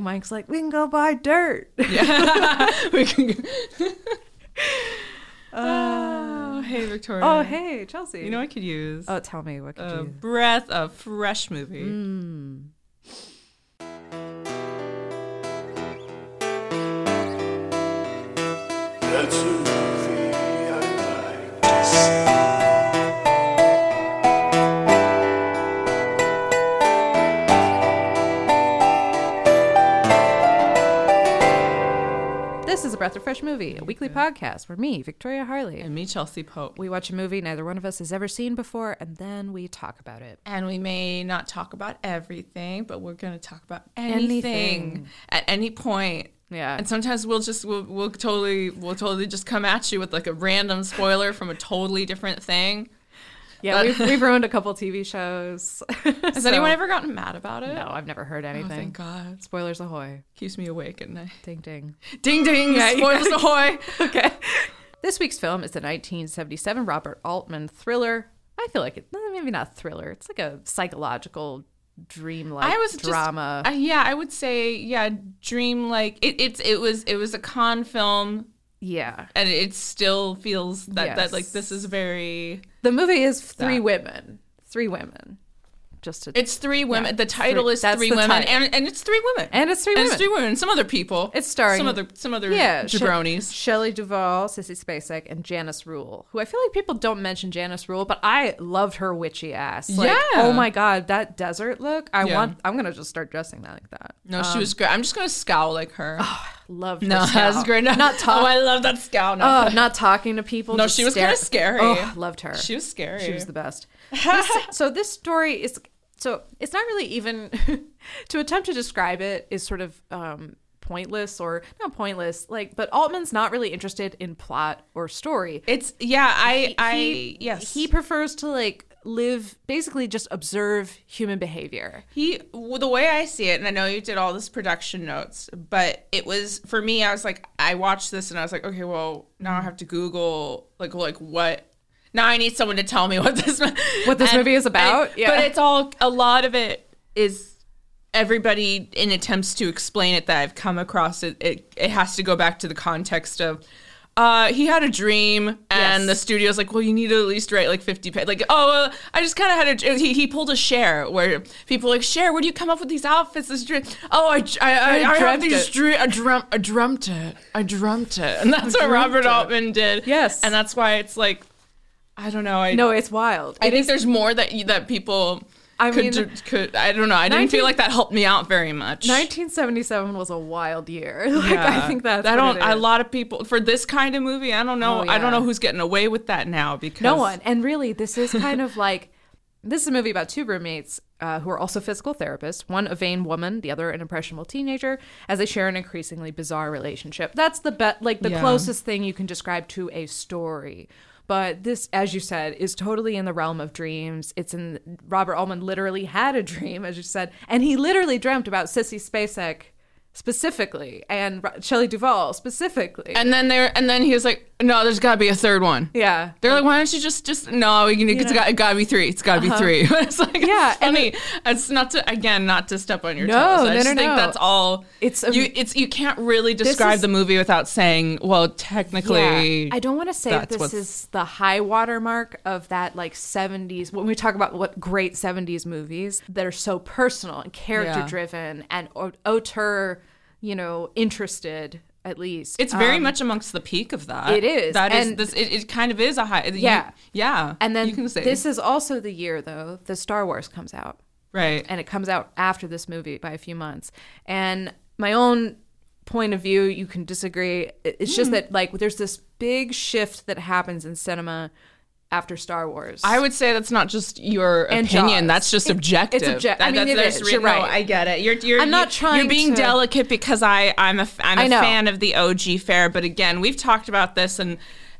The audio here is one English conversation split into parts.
Mike's like, we can go buy dirt. Yeah. we can. oh, hey Victoria. oh, hey, Chelsea. You know, I could use oh, tell me what could use a you? breath of fresh movie. Mm. Breath of fresh movie, a weekly podcast where me, Victoria Harley, And me, Chelsea Pope. we watch a movie neither one of us has ever seen before, and then we talk about it. And we may not talk about everything, but we're going to talk about anything, Anything. at any point. Yeah. And sometimes we'll just we'll, we'll totally we'll totally just come at you with like a random spoiler from a totally different thing. Yeah, we've, we've ruined a couple TV shows. Has anyone ever gotten mad about it? No, I've never heard Oh, anything. thank God. Spoilers ahoy. Keeps me awake at night. Ding ding. Ding ding. Yeah, spoilers yeah. ahoy. Okay. This week's film is the 1977 Robert Altman thriller. I feel like it, maybe not thriller. It's like a psychological dreamlike I was drama. Just, uh, yeah, I would say yeah, dream like it, it's it was it was a con film yeah. and it still feels that that like this is very The movie is three That. women. Three women. Just to it's three women. Yeah, the title three- is three women title. and and it's three women. And it's three And women. it's three women. Some other people. It's starring some other some other yeah, She- jabronis. Shelley Duvall, Sissy Spacek, and Janice Rule, who I feel like people don't mention Janice Rule, but I loved her witchy ass. Like, Yeah. Oh my god, that desert look. I Yeah. want. I'm gonna just start dressing that like that. no, she um, was great. I'm just gonna scowl like her. Oh, Loved. no, her style. that's great. No, Not Oh. I love that scowl. No, Oh, not talking to people. no she was stare- kind of scary. Oh, loved her. She was scary. She was the best. This- so this story is so it's not really even to attempt to describe it is sort of um pointless or not pointless like but Altman's not really interested in plot or story. It's yeah. I I he, yes. he prefers to like live basically just observe human behavior. He, well, the way I see it, and I know you did all this production notes, but it was for me. I was like, I watched this, and I was like, okay, well, now I have to Google like like what. Now I need someone to tell me what this What this movie is about? Yeah. but it's all a lot of it is everybody in attempts to explain it that I've come across it. It it has to go back to the context of. Uh, he had a dream, and Yes. the studio's like, "Well, you need to at least write like fifty pages." Like, oh, uh, I just kind of had a. He, he pulled a Cher where people like, "Cher, where do you come up with these outfits? This dream? Oh, I, I, I, I, have dreamt these it." dream. I dreamt, I dreamt it. I dreamt it, and that's what Robert it. Altman did. Yes. and that's why it's like, I don't know. I No, it's wild. I It think is- there's more that that people I could, mean- could I don't know. I didn't feel like that helped me out very much. 1977 was a wild year. Like Yeah. I think that's I don't. A lot of people for this kind of movie. I don't know. Oh, yeah. I don't know who's getting away with that now because No one. And really, this is kind of like this is a movie about two roommates uh, who are also physical therapists. One a vain woman, the other an impressionable teenager, as they share an increasingly bizarre relationship. That's the bet, like the Yeah. closest thing you can describe to a story. But this, as you said, is totally in the realm of dreams. It's in Robert Altman literally had a dream, as you said, and he literally dreamt about Sissy Spacek specifically and Shelley Duvall specifically. And then there, and then he was like, "No, there's got to be a third one." yeah, They're like, "Why don't you just just no? You it's know. got it got to be three. It's got to be three. it's like Uh-huh. Yeah, it's and funny. it's not to again not to step on your No, toes. I no, just no, think no. that's all. It's a- you. It's you can't really describe is- the movie without saying, well, technically, Yeah. I don't want to say that this is the high water mark of that like 70s when we talk about what great 70s movies that are so personal and character driven and au- auteur, you know, interested at least. It's very Um, much amongst the peak of that. It is, That is and- this. It, it kind of is a high. you- Yeah. yeah. and then you can say this is also the year though the Star Wars comes out. right. and it comes out after this movie by a few months. And my own point of view, you can disagree. It's Hmm. just that like there's this big shift that happens in cinema after Star Wars. I would say that's not just your And opinion. Jaws. That's just It- objective. it's objective. I mean, that's- it is. re- You're no, right. I get it. You're, you're, I'm not you- trying You're being to- delicate because I, I'm a, I'm a fan of the OG fair. But again, we've talked about this and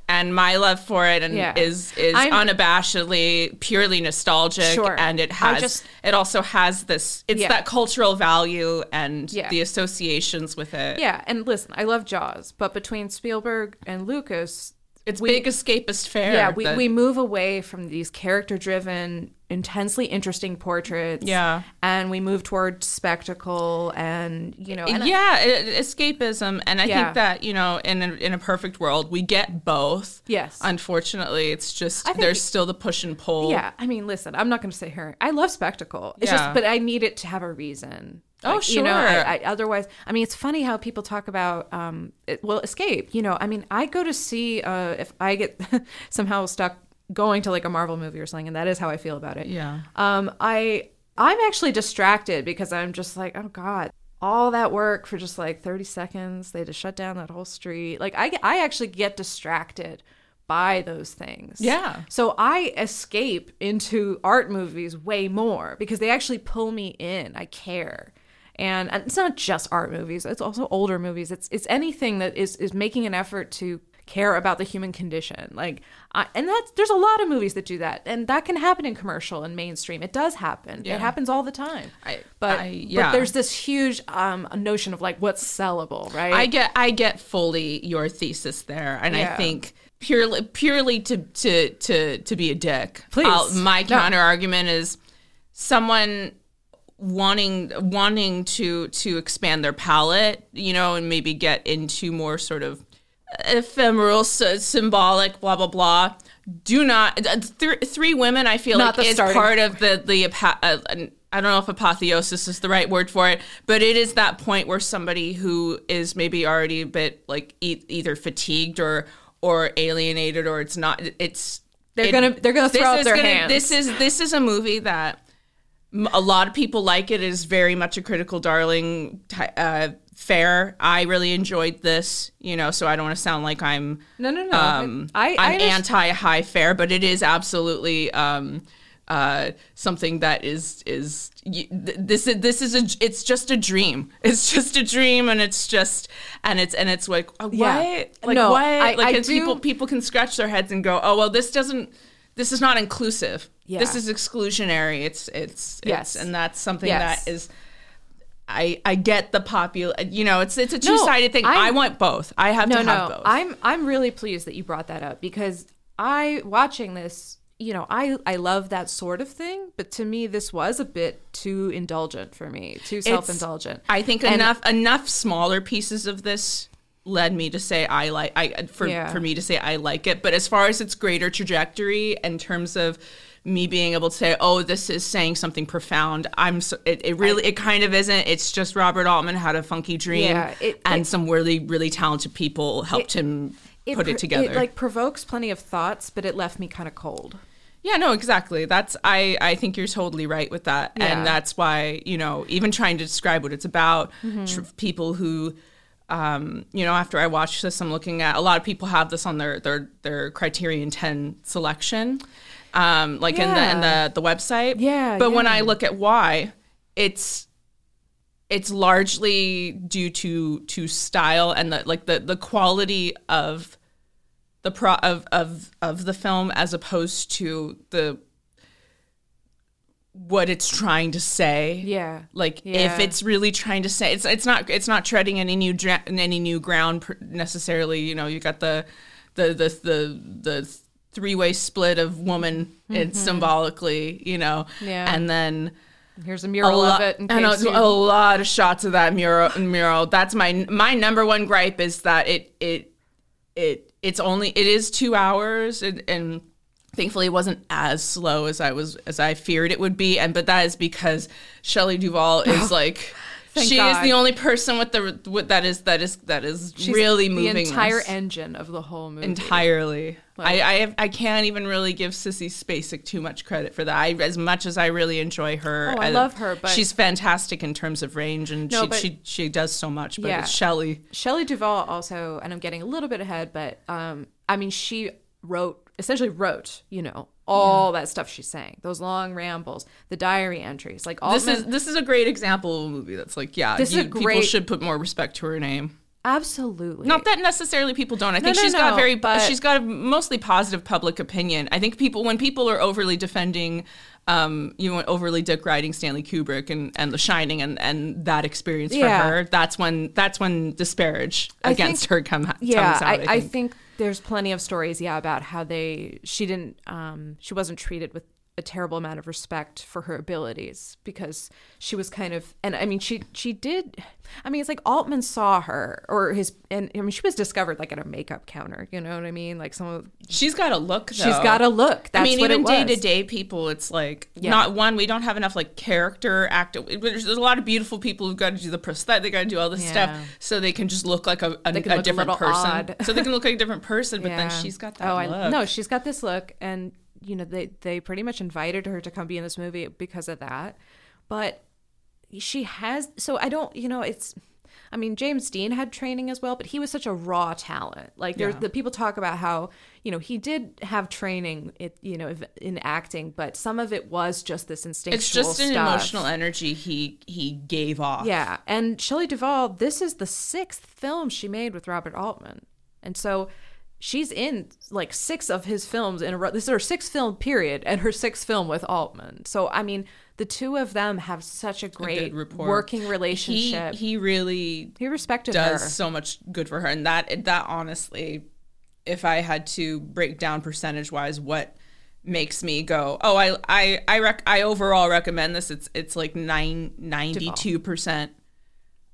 and my love for it and Yeah. is is I'm- unabashedly purely nostalgic. Sure. And it has just- it also has this. It's Yeah. that cultural value and Yeah. the associations with it. yeah, and listen, I love Jaws, but between Spielberg and Lucas, It's We- big escapist fair. yeah, we, that- we move away from these character driven intensely interesting portraits. Yeah. And we move toward spectacle and, you know, and I- yeah, it, escapism, and I Yeah. think that you know, in a, in a perfect world, we get both. Yes. Unfortunately, it's just think- there's still the push and pull. Yeah, I mean, listen, I'm not going to say here. I love spectacle. It's Yeah. just, but I need it to have a reason. Oh, You know, sure. I, I, otherwise, I mean, it's funny how people talk about, um, it, well, escape. You know, I mean, I go to see uh, if I get somehow stuck going to like a Marvel movie or something, and that is how I feel about it. Yeah. Um, I I'm actually distracted because I'm just like, oh god, all that work for just like 30 seconds. They had to shut down that whole street. Like I I actually get distracted by those things. Yeah. So I escape into art movies way more because they actually pull me in. I care. And, and it's not just art movies, it's also older movies. It's it's anything that is is making an effort to care about the human condition. Like I, and that's there's a lot of movies that do that. And that can happen in commercial and mainstream. It does happen. Yeah. It happens all the time. I- but I- yeah. but there's this huge um notion of like what's sellable, right? I get I get fully your thesis there, and I think purely purely to to to to be a dick. Please. I'll- my No. counter argument is someone wanting wanting to to expand their palette, you know, and maybe get into more sort of ephemeral, s- symbolic, blah blah blah. Do not uh, th- three women. I feel Not like is part of the the uh, I don't know if apotheosis is the right word for it, but it is that point where somebody who is maybe already a bit like e- either fatigued or or alienated or it's not it's They're it- gonna- they're gonna throw up their gonna- hands. This is this is a movie that a lot of people like it is very much a critical darling uh, fare. I really enjoyed this, you know, so I don't want to sound like I'm No, no, no. um, I- I I'm underst- anti high fare, but it is absolutely um, uh, something that is is this is this is a it's just a dream. It's just a dream, and it's just and it's and it's like uh, what Yeah. like No, what I- like I and people people can scratch their heads and go, oh well, this doesn't. This is not inclusive. This is exclusionary. It's it's Yes. it's, and that's something Yes. that is. I, I get the popular, you know, it's it's a two sided thing. I'm- I want both. I have no, to have no. both. I'm I'm really pleased that you brought that up because I watching this, you know, I I love that sort of thing, but to me this was a bit too indulgent for me, too self-indulgent. I think And- enough enough smaller pieces of this led me to say I like I for Yeah. for me to say I like it. But as far as its greater trajectory in terms of me being able to say, oh, this is saying something profound. I'm so, it, it really it kind of isn't. It's just Robert Altman had a funky dream, Yeah, it- and it- some really really talented people helped him put it together. It like provokes plenty of thoughts, but it left me kind of cold. Yeah, no, exactly. That's I I think you're totally right with that. Yeah. And that's why, you know, even trying to describe what it's about, Mm-hmm. tr- people who um, you know, after I watched this, I'm looking at a lot of people have this on their their their Criterion 10 selection. Um, like in the in the the website. Yeah, But when. I look at why, it's it's largely due to to style and the like the the quality of the pro of of of the film as opposed to the what it's trying to say. Yeah. Like Yeah. if it's really trying to say it's it's not it's not treading any new dra- any new ground necessarily. You know, you got the the the the the three way split of woman. It's symbolically, you know, Mm-hmm. Yeah. and then Here's a a mural of it. In and a, a lot of shots of that mural. Mural. That's my my number one gripe is that it it it it's only it is two hours and, and thankfully it wasn't as slow as I was as I feared it would be. And but that is because Shelley Duvall is like. Thank she is the only person with the with that is that is that is She's really moving the entire engine of the whole movie. entirely. I I, have, I can't even really give Sissy Spacek too much credit for that. I, as much as I really enjoy her, Oh, I love her, but- she's fantastic in terms of range, and No, she, but- she she does so much. But Yeah. it's Shelley. Shelley Duvall also, and I'm getting a little bit ahead, but um, I mean, she wrote essentially wrote, you know, all that stuff she's saying, those long rambles, the diary entries, like all This is this is a great example of a movie that's like, yeah, This is you, a people should put more respect to her name. Absolutely Not that necessarily people don't. I think no, she's got very but- she's got a mostly positive public opinion. I think people when people are overly defending um you know overly dick riding Stanley Kubrick and and The Shining and and that experience Yeah. for her, that's when that's when disparage I against think- her come yeah comes out. I, I, I think. think there's plenty of stories yeah about how they she didn't um she wasn't treated with a terrible amount of respect for her abilities because she was kind of and I mean she she did I mean it's like Altman saw her or his and I mean she was discovered like at a makeup counter, you know what I mean? Like some of She's got a look. Though. she's got a look. That's I mean, even day to day people, it's like Yeah. not one. We don't have enough like character actor. There's, a lot of beautiful people who've got to do the prosthetic. They got to do all this Yeah. stuff so they can just look like a, a, a look a different person. odd. so they can look like a different person. But then she's got that. Oh, look. I no, she's got this look, and you know they they pretty much invited her to come be in this movie because of that. But she has, so I don't, you know, it's. I mean, James Dean had training as well, but he was such a raw talent. Like, there, Yeah. the people talk about how you know he did have training, it, you know, in acting, but some of it was just this instinctual. It's just an stuff. emotional energy he he gave off. Yeah, and Shelley Duvall, this is the sixth film she made with Robert Altman, and so she's in like six of his films in a row. This is her sixth film period, and her sixth film with Altman. So I mean, the two of them have such a great rapport. working relationship. He, he really respected does her. so much good for her, and that that honestly, if I had to break down percentage wise, what makes me go, oh, I I I rec- I overall recommend this. It's it's like nine ninety two percent.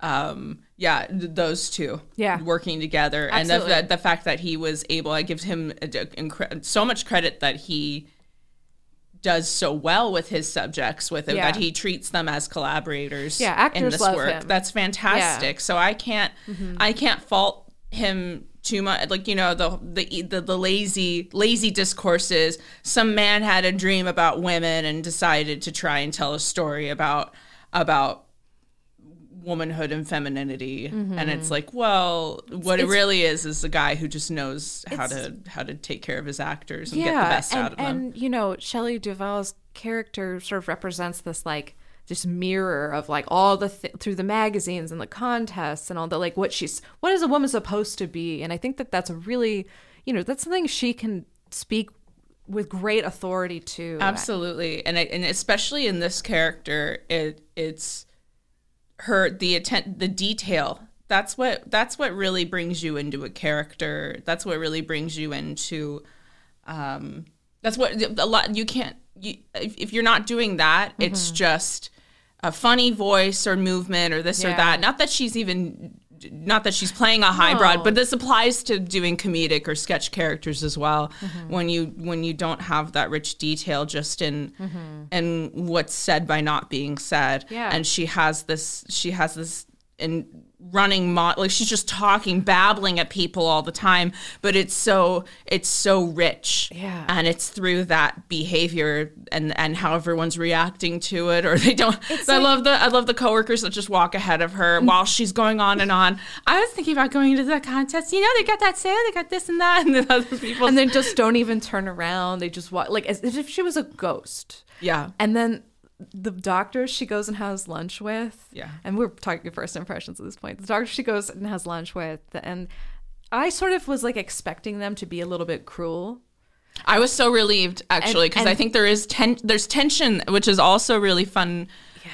Um, yeah, those two, Yeah. working together, and the, the the fact that he was able, I give him a incre- so much credit that he does so well with his subjects with it Yeah. that he treats them as collaborators Yeah, in actors this love work him. that's fantastic so i can't Mm-hmm. i can't fault him too much like you know the, the the the lazy lazy discourses some man had a dream about women and decided to try and tell a story about about womanhood and femininity. Mm-hmm. And it's like well what it really is is a guy who just knows how to how to take care of his actors and get the best and, out of them. And you know, Shelley Duvall's character sort of represents this like this mirror of like all the th- through the magazines and the contests and all the like what she's what is a woman supposed to be? And i think that that's a really you know that's something she can speak with great authority to. Absolutely, and I, and especially in this character, it it's her the atten- the detail. That's what that's what really brings you into a character. That's what really brings you into. Um, that's what a lot you can't you if, if you're not doing that, it's just a funny voice or movement or this or that. Not that she's even not that she's playing a hybrid, No. but this applies to doing comedic or sketch characters as well. Mm-hmm. When you when you don't have that rich detail just in Mm-hmm. in what's said by not being said. Yeah. And she has this she has this in running mo- like she's just talking babbling at people all the time but it's so it's so rich. Yeah. and it's through that behavior and and how everyone's reacting to it or they don't i like- Mm. love the i love the coworkers that just walk ahead of her while she's going on and on. I was thinking about going to that contest. You know they got that sale they got this and that and then other people and then just don't even turn around. They just walk like as if she was a ghost. Yeah. And then the doctor she goes and has lunch with Yeah. and we're talking first impressions at this point the doctor she goes and has lunch with and i sort of was like expecting them to be a little bit cruel I was so relieved actually because I think there is ten there's tension which is also really fun,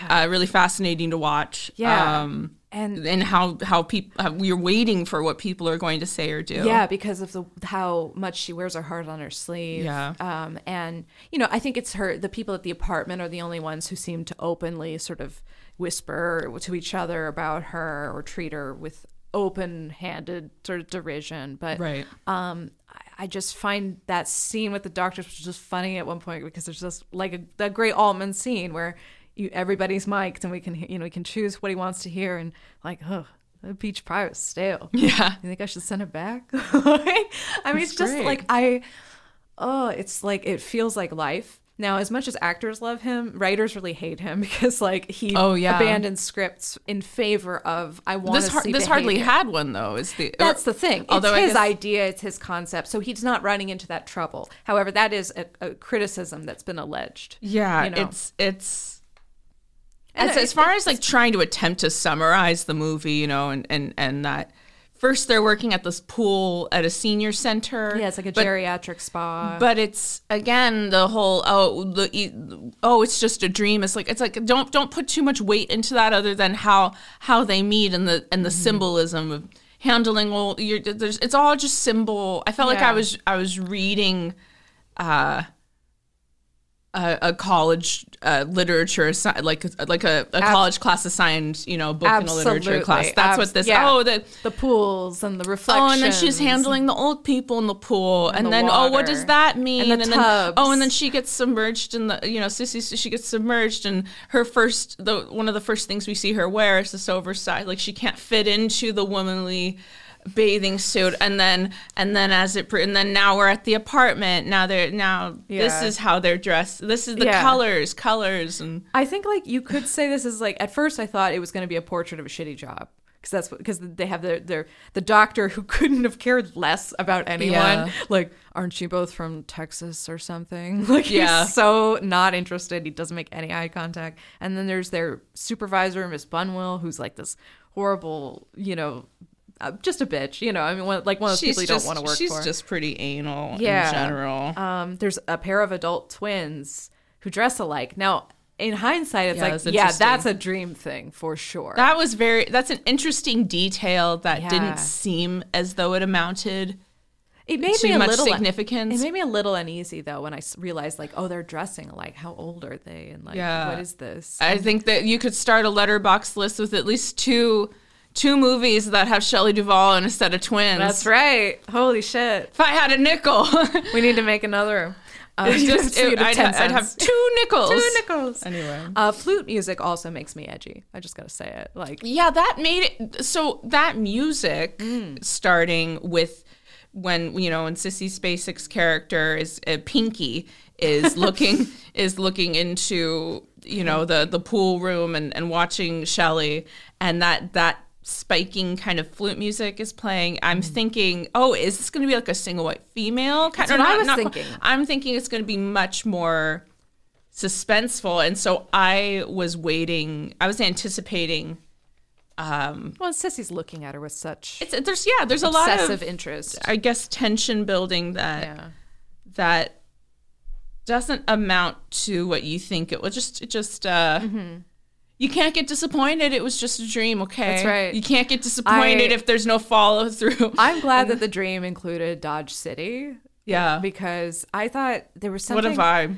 uh, really fascinating to watch. Yeah. um, and and how how people we're waiting for what people are going to say or do. yeah because of the how much she wears her heart on her sleeve Yeah. um and you know i think it's her the people at the apartment are the only ones who seem to openly sort of whisper to each other about her or treat her with open-handed sort of derision but right. um I- just find that scene with the doctors was just funny at one point because there's just like a, that great Altman scene where you everybody's mic'd and we can you know we can choose what he wants to hear and like oh the peach pie was stale Yeah. you think I should send it back I mean it's just great. like I oh it's like it feels like life now as much as actors love him writers really hate him because like he Oh, yeah. abandoned scripts in favor of I want This har- see this hardly had one though. Is the er, That's the thing. It's Although his guess- idea, it's his concept. So he's not running into that trouble. However, that is a, a criticism that's been alleged. yeah, you know. it's it's. And as, as far as like trying to attempt to summarize the movie, you know, and and and that first they're working at this pool at a senior center. Yeah, it's like a but- geriatric spa. but it's again the whole oh the oh it's just a dream it's like it's like don't don't put too much weight into that other than how how they meet and the and the Mm-hmm. symbolism of handling all you're there's it's all just symbol i felt like i was i was reading uh a, a college uh, literature assi- like like a, a college class assigned you know book in a literature class. Absolutely. That's what this. yeah. Oh, the the pools and the reflections. Oh, and then she's handling the old people in the pool, and, the then oh, what does that mean? And the then tubs. oh, and then she gets submerged in the you know Sissy she gets submerged, and her first the one of the first things we see her wear is this oversized like she can't fit into the womanly bathing suit and then and then as it and then now we're at the apartment now they're now this is how they're dressed this is the Yeah. colors colors and I think like you could say this is like at first I thought it was going to be a portrait of a shitty job because that's because they have their their the doctor who couldn't have cared less about anyone. Yeah. Like, aren't you both from Texas or something? Like, Yeah. he's so not interested. He doesn't make any eye contact. And then there's their supervisor, Miss Bunwell, who's like this horrible, you know. Uh, just a bitch, you know. I mean, one, like one of those she's people you just don't want to work she's for. She's just pretty anal Yeah. in general Um, there's a pair of adult twins who dress alike. Now, in hindsight, it's Yeah, like, that's yeah, that's a dream thing for sure. That was very. That's an interesting detail that Yeah. didn't seem as though it amounted it made too me a much little significance. It made me a little uneasy though when I realized like, oh, they're dressing alike. How old are they? And like, Yeah. what is this? I think that you could start a Letterboxd list with at least two two movies that have Shelley Duvall and a set of twins. That's right. Holy shit. If I had a nickel, We need to make another. Uh, it's just so you it- I'd, 10 ha- I'd have two nickels. two nickels. Anyway. Uh, flute music also makes me edgy. I just gotta say it. Like, Yeah, that made it so that music Mm. starting with when you know when Sissy Spacek's character is uh, Pinky is looking is looking into you know the the pool room and and watching Shelley and that that spiking kind of flute music is playing i'm thinking oh is this going to be like a single white female kind Mm. That's what I was thinking. i'm thinking it's going to be much more suspenseful and so i was waiting i was anticipating um well, Sissy's looking at her with such it's there's yeah there's a lot of interest. i guess tension building that yeah. that doesn't amount to what you think it was just it just uh you can't get disappointed it was just a dream okay Mm-hmm. That's right. you can't get disappointed I- if there's no follow through I'm glad that the dream included Dodge City yeah because I thought there was something. what a vibe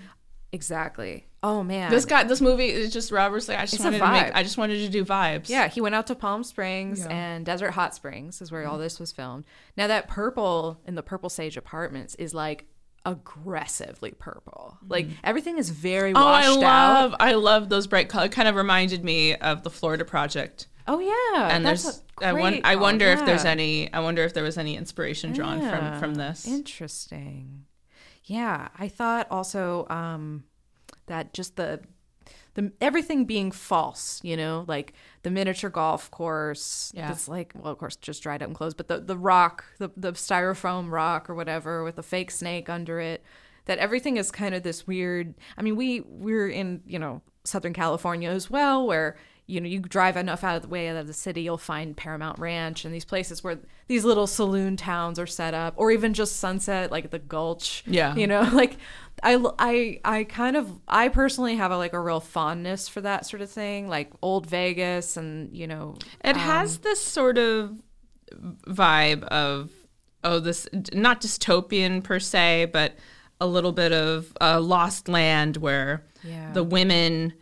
Exactly. Oh man. this guy this movie is just robert's like i just It's wanted to make i just wanted to do vibes Yeah, he went out to Palm Springs Yeah. and Desert Hot Springs is where all this was filmed. Now that purple in the Purple Sage Apartments is like aggressively purple. Like everything is very oh i love out. i love those bright colors kind of reminded me of the florida project Oh yeah, and that's there's I, won- I wonder if there's any I wonder if there was any inspiration drawn Yeah. from from this. Interesting. Yeah, I thought also um, that just the the everything being false, you know, like the miniature golf course. Yeah. That's like, well, of course, just dried up and closed, but the the rock, the the styrofoam rock or whatever with a fake snake under it. That everything is kind of this weird. I mean, we we're in you know Southern California as well, where you know you drive enough out of the way out of the city, you'll find Paramount Ranch and these places where these little saloon towns are set up, or even just Sunset, like the Gulch. Yeah. you know, like I I I kind of I personally have a like a real fondness for that sort of thing, like old Vegas and you know It has this sort of vibe of oh this not dystopian per se, but a little bit of uh, lost land where Yeah. the women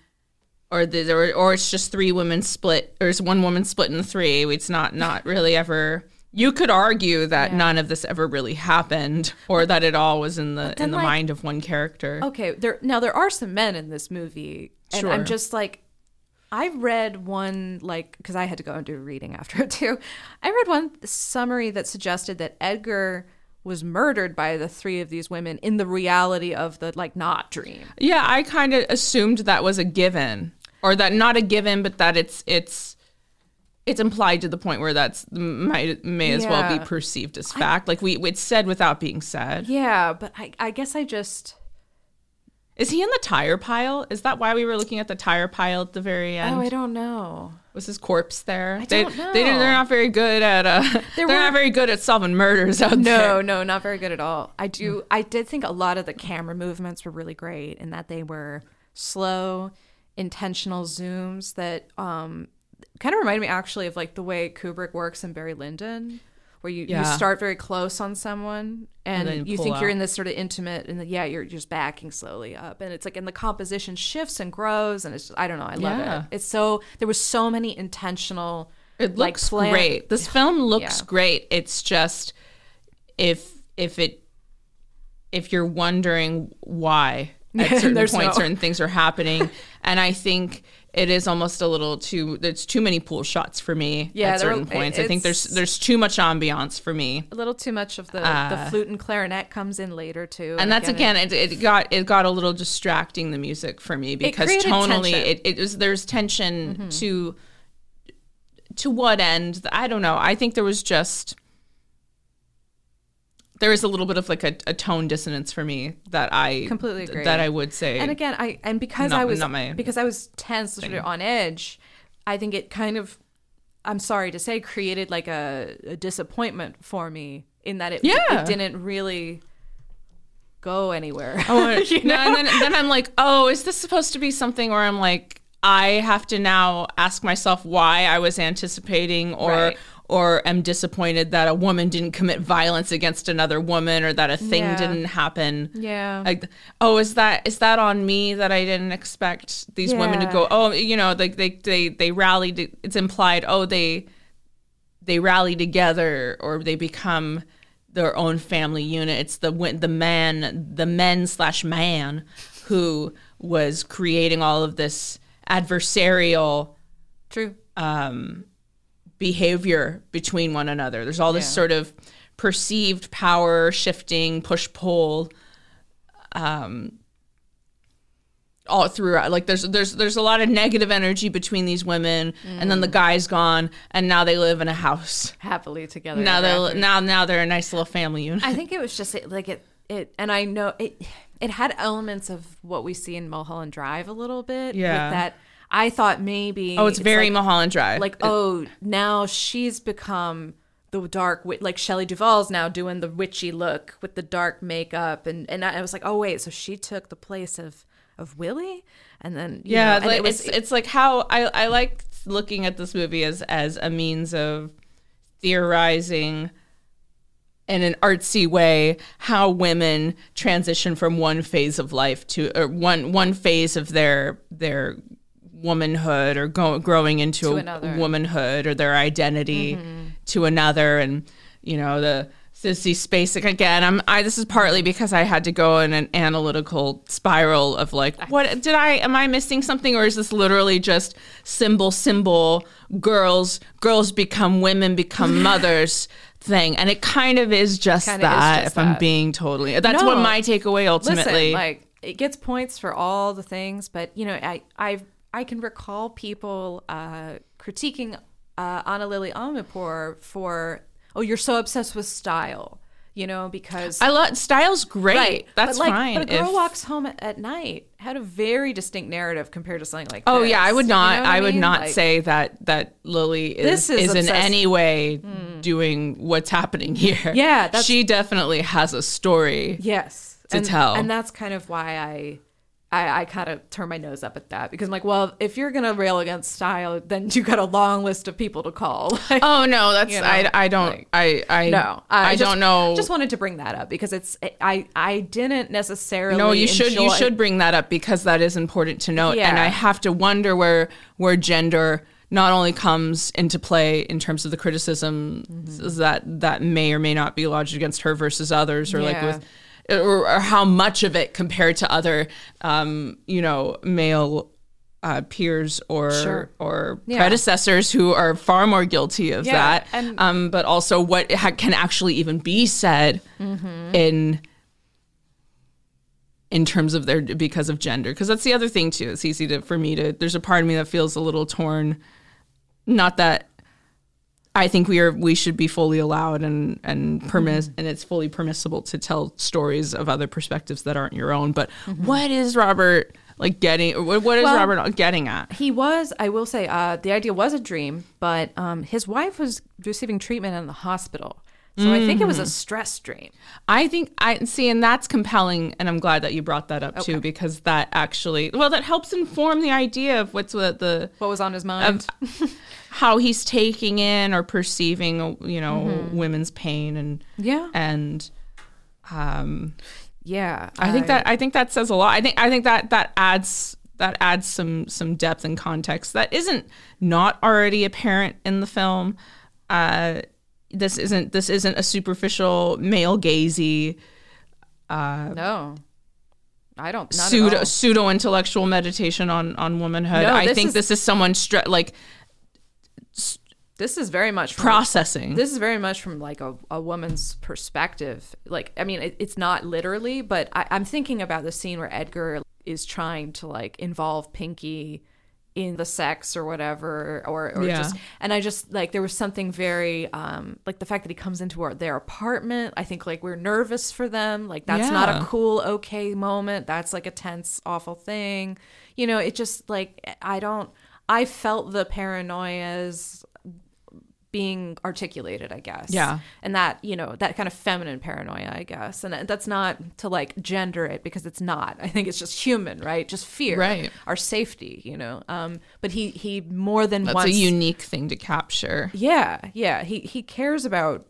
or the or, or it's just three women split or it's one woman split in three. It's not not really ever. You could argue that Yeah. none of this ever really happened, or that it all was in the in the like- mind of one character. Okay, there now there are some men in this movie, and Sure. I'm just like, I read one like because I had to go and do a reading after it too. I read one summary that suggested that Edgar was murdered by the three of these women in the reality of the like not dream. Yeah, I kind of assumed that was a given, or that not a given, but that it's it's it's implied to the point where that's might may as well be perceived as fact. like we it's said without being said. Yeah, but I I guess I just Is he in the tire pile? Is that why we were looking at the tire pile at the very end? oh I don't know. was his corpse there? I they, don't They know. they're not very good at uh. They're were- not very good at solving murders out there. No, no, not very good at all. I do. I did think a lot of the camera movements were really great, and that they were slow, intentional zooms that um, kind of remind me actually of like the way Kubrick works in Barry Lyndon, where you, you start very close on someone and, then you think you're in this sort of intimate and yeah you're just backing slowly up and it's like and the composition shifts and grows and it's just, i don't know i love Yeah. it it's so there was so many intentional It looks plan- great. This film looks Yeah. great. It's just if if it if you're wondering why at certain points no- certain things are happening, and I think it is almost a little too. There's too many pool shots for me Yeah, at there- certain points. I think there's there's too much ambiance for me. a little too much of the, Uh, the flute and clarinet comes in later too and that's it- again it, it got it got a little distracting the music for me because created tonally tension. it, it was there's tension to to what end i don't know i think there was just there is a little bit of like a, a tone dissonance for me that i Completely agree. that i would say and again i and because Not- i was because i was tense sort of on edge i think it kind of i'm sorry to say created like a, a disappointment for me in that it, Yeah. it didn't really go anywhere Oh, no, and then, then I'm like, oh, is this supposed to be something where I'm like, I have to now ask myself why I was anticipating or Right. Or am disappointed that a woman didn't commit violence against another woman or that a thing Yeah. didn't happen. yeah Like, oh, is that is that on me that I didn't expect these women to go? Oh, you know, like they they they rallied. It's implied. Oh, they they rally together or they become their own family unit. It's the the man, the men slash man who was creating all of this adversarial true um, behavior between one another. There's all this Yeah. sort of perceived power shifting, push pull, um, all throughout. Like there's there's there's a lot of negative energy between these women, and then the Mm. guy's gone, and now they live in a house. happily together Now they now now they're a nice little family unit. I think it was just like it it and I know it it had elements of what we see in Mulholland Drive a little bit. Yeah. With that I thought maybe oh, it's very like, Mulholland Drive. like oh now she's become the dark like Shelley Duvall's now doing the witchy look with the dark makeup and and I was like oh wait so she took the place of of Willie and then you yeah, know, like, it was it's it's like how I I like looking at this movie as as a means of theorizing in an artsy way how women transition from one phase of life to or one one phase of their their womanhood or go, growing into a womanhood or their identity mm-hmm. to another. And you know the sissy spacek again i'm i this is partly because i had to go in an analytical spiral of like what did i am i missing something? Or is this literally just symbol symbol girls girls become women become mothers thing? And it kind of is just Kinda is that just if i'm being totally that's No. what my takeaway ultimately. Listen, like it gets points for all the things, but you know, I I I can recall people uh, critiquing uh, Ana Lily Amirpour for oh, you're so obsessed with style, you know, because i love style's great that's but like, fine But a girl if- walks home at, at night had a very distinct narrative compared to something like Oh this. yeah, I would You know not. I, would mean? not Like, say that that Lily is, is is, in any way doing what's happening here. Yeah, she definitely has a story. yes to and, tell. and that's kind of why I. I, I kind of turn my nose up at that because I'm like, well, if you're gonna rail against style, then you got a long list of people to call. Like, Oh no, that's You know, I. I don't. like- I. I No, I, just, don't know. Just wanted to bring that up because it's I I didn't necessarily. no, you should. You should bring that up because that is important to note. yeah. And I have to wonder where where gender not only comes into play in terms of the criticism Mm-hmm. that that may or may not be lodged against her versus others, or like with or, or how much of it compared to other um, you know male uh, peers or Sure. or Yeah. predecessors who are far more guilty of Yeah, that and- um, but also what ha- can actually even be said Mm-hmm. in in terms of their because of gender because that's the other thing too it's easy to for me to there's a part of me that feels a little torn not that I think we are we should be fully allowed and and permiss Mm-hmm. and it's fully permissible to tell stories of other perspectives that aren't your own. But Mm-hmm. what is Robert like getting? What what is Well- Robert getting at? He was, I will say, uh, the idea was a dream, but um, his wife was receiving treatment in the hospital. So I think it was Mm. a stress dream. I think I see, and that's compelling, and I'm glad that you brought that up too, because that actually, well, that helps inform the idea of what's what the What was on his mind? how he's taking in or perceiving, you know, women's pain and yeah. and um, Yeah. I think that I think that says a lot. I think I think that that adds that adds some some depth and context that isn't not already apparent in the film. Uh, this isn't this isn't a superficial male gazy uh, No. I don't. pseudo pseudo intellectual meditation on on womanhood. No, I think is- this is someone stre- like This is very much processing. This is very much from like a, a woman's perspective. Like, I mean, it, it's not literally, but I, I'm thinking about the scene where Edgar is trying to like involve Pinky in the sex or whatever, or, or Yeah. just, and I just like there was something very, um, like the fact that he comes into our, their apartment. I think like we're nervous for them. Like that's not a cool, okay moment. That's like a tense, awful thing. You know, it just like I don't. I felt the paranoias being articulated, I guess. Yeah. And that, you know, that kind of feminine paranoia, I guess. And that's not to like gender it because it's not. I think it's just human, right? Just fear. Right. Our safety, you know. Um, but he he more than That's once a unique thing to capture. yeah, yeah. He he cares about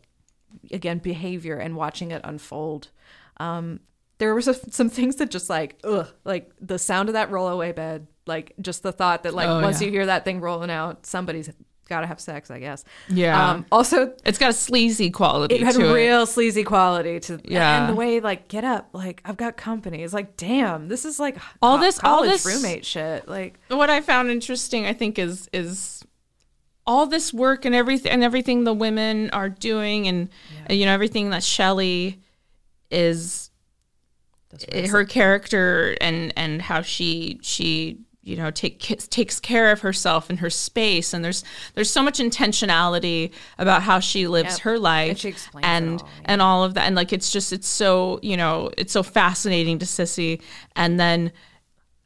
again behavior and watching it unfold. Um, there was a, some things that just like ugh, like the sound of that rollaway bed, like just the thought that like Oh, once yeah. you hear that thing rolling out, somebody's got to have sex, I guess. Yeah. Um, also, It's got a sleazy quality it had to it. real sleazy quality to Yeah. and the way like get up like I've got company. It's like damn, this is like All co- this- all college this- roommate shit. Like what I found interesting, I think, is is all this work and everything and everything the women are doing, and uh, you know everything that Shelley is her character and and how she she you know take takes care of herself and her space and there's there's so much intentionality about how she lives Yep. her life And she explains it and all, yeah. and all of that and like it's just it's so you know it's so fascinating to Sissy and then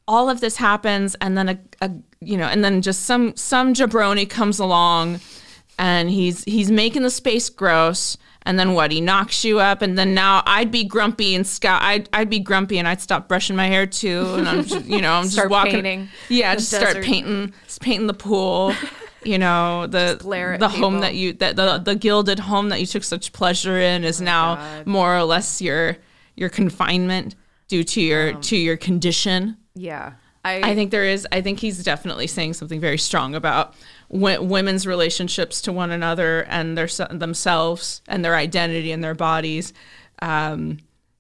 all of this happens and then a, a you know and then just some some jabroni comes along and he's he's making the space gross and then what he knocks you up and then now I'd be grumpy and scout I'd, I'd be grumpy and I'd stop brushing my hair too and I'm just, you know I'm Start just walking painting yeah just start painting just painting the pool you know the the home people. that you that the, the gilded home that you took such pleasure in is oh now Oh God. more or less your your confinement due to your um, to your condition yeah. I, I think there is. I think he's definitely saying something very strong about w- women's relationships to one another and their themselves and their identity and their bodies, um,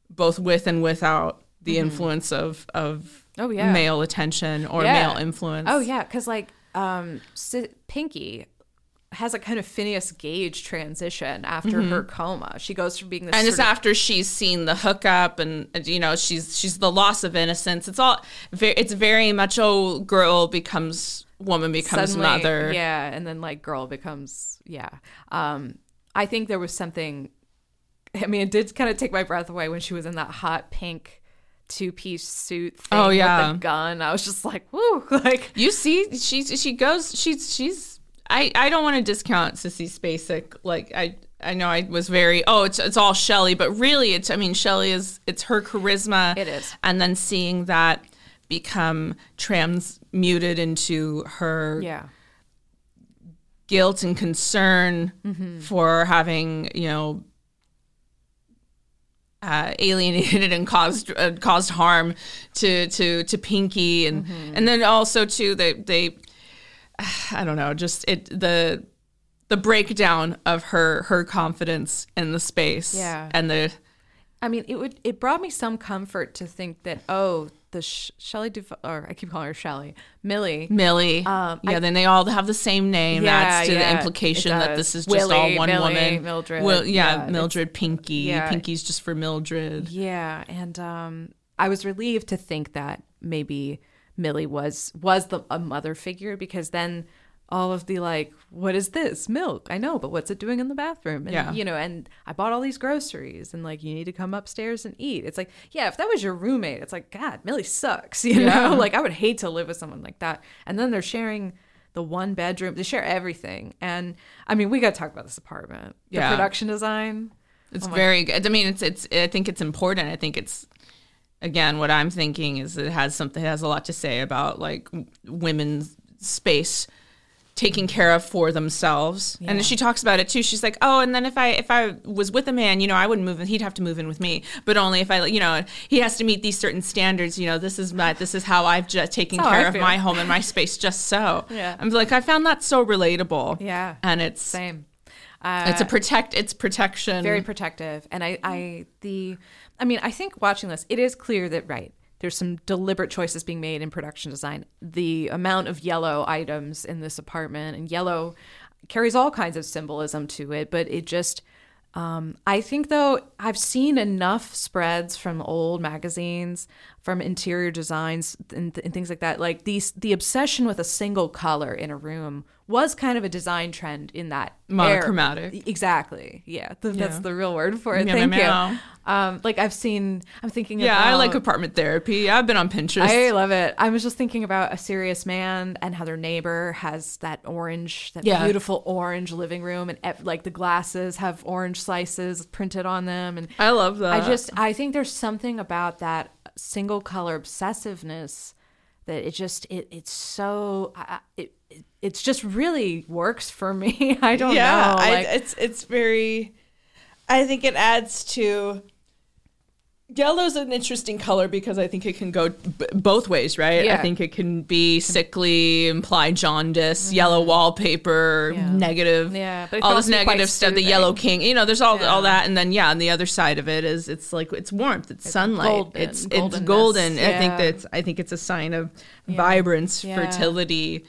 both with and without the influence of of Mm-hmm. Oh, yeah. male attention or Yeah. male influence. Oh yeah, because like um, Pinky has a kind of Phineas Gage transition after her coma. She goes from being this Mm-hmm. and it's of- after she's seen the hookup and and, you know she's she's the loss of innocence. It's all very. It's very much oh girl becomes woman becomes suddenly- mother. Yeah, and then like girl becomes yeah. Um, I think there was something. I mean, it did kind of take my breath away when she was in that hot pink two piece suit. Thing Oh, yeah. with the gun. I was just like, whoo, like You see, she she goes. She's she's. I I don't want to discount Sissy Spacek. Like I I know I was very oh it's it's all Shelley, but really it's I mean Shelley is it's her charisma. It is. and then seeing that become transmuted into her yeah, guilt and concern Mm-hmm. for having you know uh, alienated and caused uh, caused harm to to to Pinky and Mm-hmm. and then also too they they I don't know just it the the breakdown of her her confidence in the space Yeah. and the I mean, it would it brought me some comfort to think that oh, the Sh- Shelley Duf- or I keep calling her Shelley Millie. Millie. Um, yeah I- then they all have the same name. Yeah, adds to yeah, the implication that this is just all one Millie, woman. Mildred, Well, yeah, yeah, Mildred Pinky. yeah. Pinky's just for Mildred. Yeah, and um, I was relieved to think that maybe Millie was was the a mother figure because then all of the like, what is this milk? I know, but what's it doing in the bathroom? And, Yeah. you know, and I bought all these groceries, and like, you need to come upstairs and eat. It's like, yeah, if that was your roommate, it's like, God, Millie sucks. You Yeah. know, like I would hate to live with someone like that. And then they're sharing the one bedroom. They share everything. And I mean, we got to talk about this apartment. The Yeah. production design. It's oh very good. I mean, it's it's. I think it's important. I think it's again what I'm thinking is it has something. It has a lot to say about like women's space taking care of for themselves. And then she talks about it too. She's like, "Oh, and then if I if I was with a man, you know, I wouldn't move in. He'd have to move in with me, but only if I, you know, he has to meet these certain standards. You know, this is my this is how I've just taken That's care of my home and my space just so. Yeah. I'm like, I found that so relatable. Yeah. and it's Same. Uh, it's a protect. It's protection. very protective and i i the i mean i think watching this it is clear that right there's some deliberate choices being made in production design the amount of yellow items in this apartment and yellow carries all kinds of symbolism to it but it just um, I think though I've seen enough spreads from old magazines, from interior designs and, and things like that. Like these, the obsession with a single color in a room was kind of a design trend in that era. Monochromatic. Exactly. Yeah, th- that's the real word for it. Meow, Thank meow, you. Um, like I've seen. I'm thinking. Yeah, about, I like apartment therapy. I've been on Pinterest. I love it. I was just thinking about a serious man and how their neighbor has that orange, that Yeah. beautiful orange living room, and ev- like the glasses have orange slices printed on them, and I love that. I just I think there's something about that single color obsessiveness that it just it it's so I- I- it, it it's just really works for me. I don't yeah, know. I, Like, it's it's very. I think it adds to. Yellow's an interesting color because I think it can go b- both ways, right? I think it can be sickly, imply jaundice, yellow wallpaper, Yeah. negative, Yeah, all this also be quite negative stuff. The yellow king, you know, there's all Yeah. all that, and then yeah, on the other side of it is it's like it's warmth, it's, sunlight, golden- it's it's golden. I think that's I think it's a sign of vibrance, Yeah. Mm-hmm. fertility,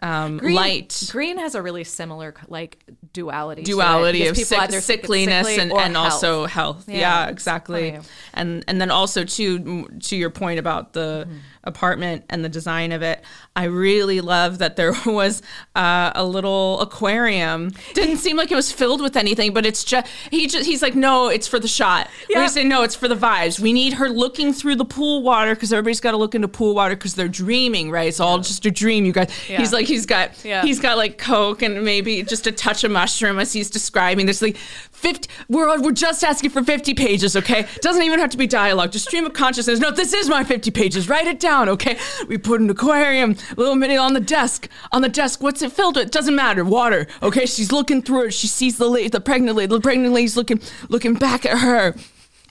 um, green, light. Green has a really similar like duality. duality of sick, it's sickliness sickly and, and health. also health. Yeah, Yeah, it's exactly. And and then also to to your point about the Mm-hmm. Apartment and the design of it, I really love that there was uh, a little aquarium. Didn't seem like it was filled with anything, but it's just he just he's like, no, it's for the shot. Yeah. We say no, it's for the vibes. We need her looking through the pool water because everybody's got to look into pool water because they're dreaming, right? It's all just a dream, you guys. Yeah. He's like he's got Yeah. he's got like coke and maybe just a touch of mushroom as he's describing. There's like 50. We're we're just asking for 50 pages, okay? Doesn't even have to be dialogue. Just stream of consciousness. No, this is my 50 pages. Write it down, okay? We put an aquarium, little mini on the desk. On the desk, what's it filled with? Doesn't matter. Water, okay? She's looking through it. She sees the lady, the pregnant lady. The pregnant lady's looking looking back at her.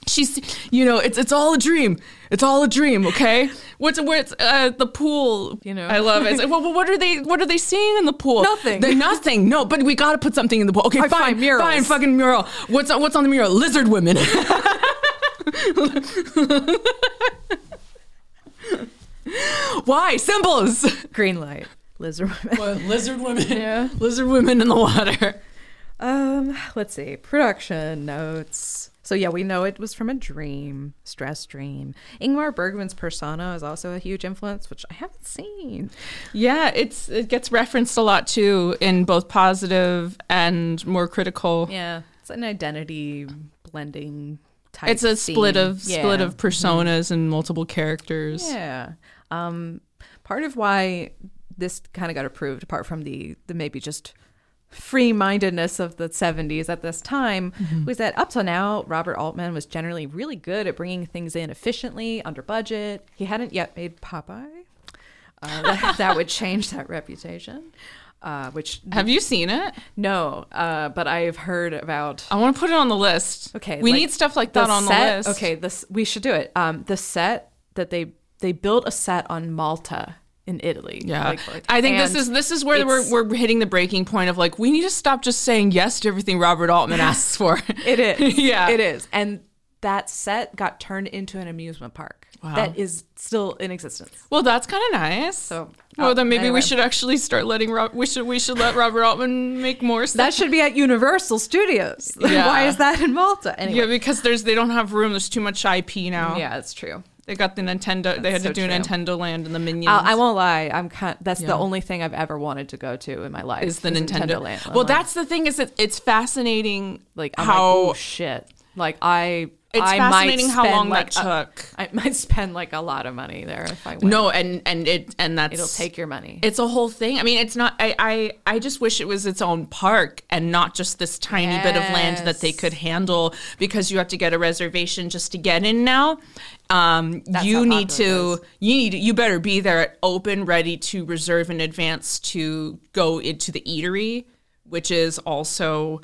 She's, you know, it's it's all a dream. It's all a dream, okay? What's where's uh, the pool? You know. I love it. It's like, well, what are they? What are they seeing in the pool? Nothing. They're nothing. No, but we got to put something in the pool. Okay, fine, murals. fine, fucking mural. What's what's on the mural? Lizard women. Why symbols? green light. Lizard women. lizard women. Yeah. Lizard women in the water. Um, let's see. Production notes. So yeah, we know it was from a dream, stress dream. Ingmar Bergman's persona is also a huge influence, which I haven't seen. Yeah, it's it gets referenced a lot too in both positive and more critical. Yeah, it's an identity blending type. It's a split theme. of split of personas and multiple characters. Yeah. Um, part of why this kind of got approved, apart from the the maybe just free mindedness of the 70s at this time, was that up till now, Robert Altman was generally really good at bringing things in efficiently, under budget. He hadn't yet made Popeye. Uh, that, that would change that reputation. Uh, which Have you seen it? no, uh, but I've heard about I want to put it on the list. Okay, we like, need stuff like that on set- the list. Okay, this we should do it. Um, the set that they they built a set on Malta in Italy. Yeah, Like, like- I think this is this is where we're, we're hitting the breaking point of like we need to stop just saying yes to everything Robert Altman asks for. It is. Yeah. it is. And that set got turned into an amusement park Wow. that is still in existence. Well, that's kind of nice. So, well, oh, then maybe anyway. we should actually start letting Rob. We should we should let Robert Altman make more stuff. That should be at Universal Studios. Yeah. Why is that in Malta? Anyway. yeah, because there's they don't have room. There's too much IP now. Yeah, it's true. They got the Nintendo. they had That's to do true. Nintendo Land and the Minions. I, I won't lie. I'm kind. That's Yeah. the only thing I've ever wanted to go to in my life. is the Nintendo. Land. I'm well, that's the thing. Is that it's fascinating. like I'm how like, oh shit. Like I It's I might fascinating how long like, that a- took. I might spend like a lot of money there if I went. no, and and it and that's it'll take your money. It's a whole thing. I mean, it's not. I I, I just wish it was its own park and not just this tiny bit of land that they could handle because you have to get a reservation just to get in now. Um, you need to. You need. You better be there, open, ready to reserve in advance to go into the eatery, which is also